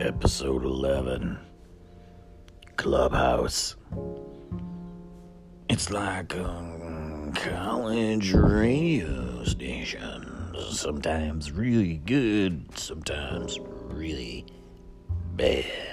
episode 11 Clubhouse. It's like a college radio station. Sometimes really good, sometimes really bad.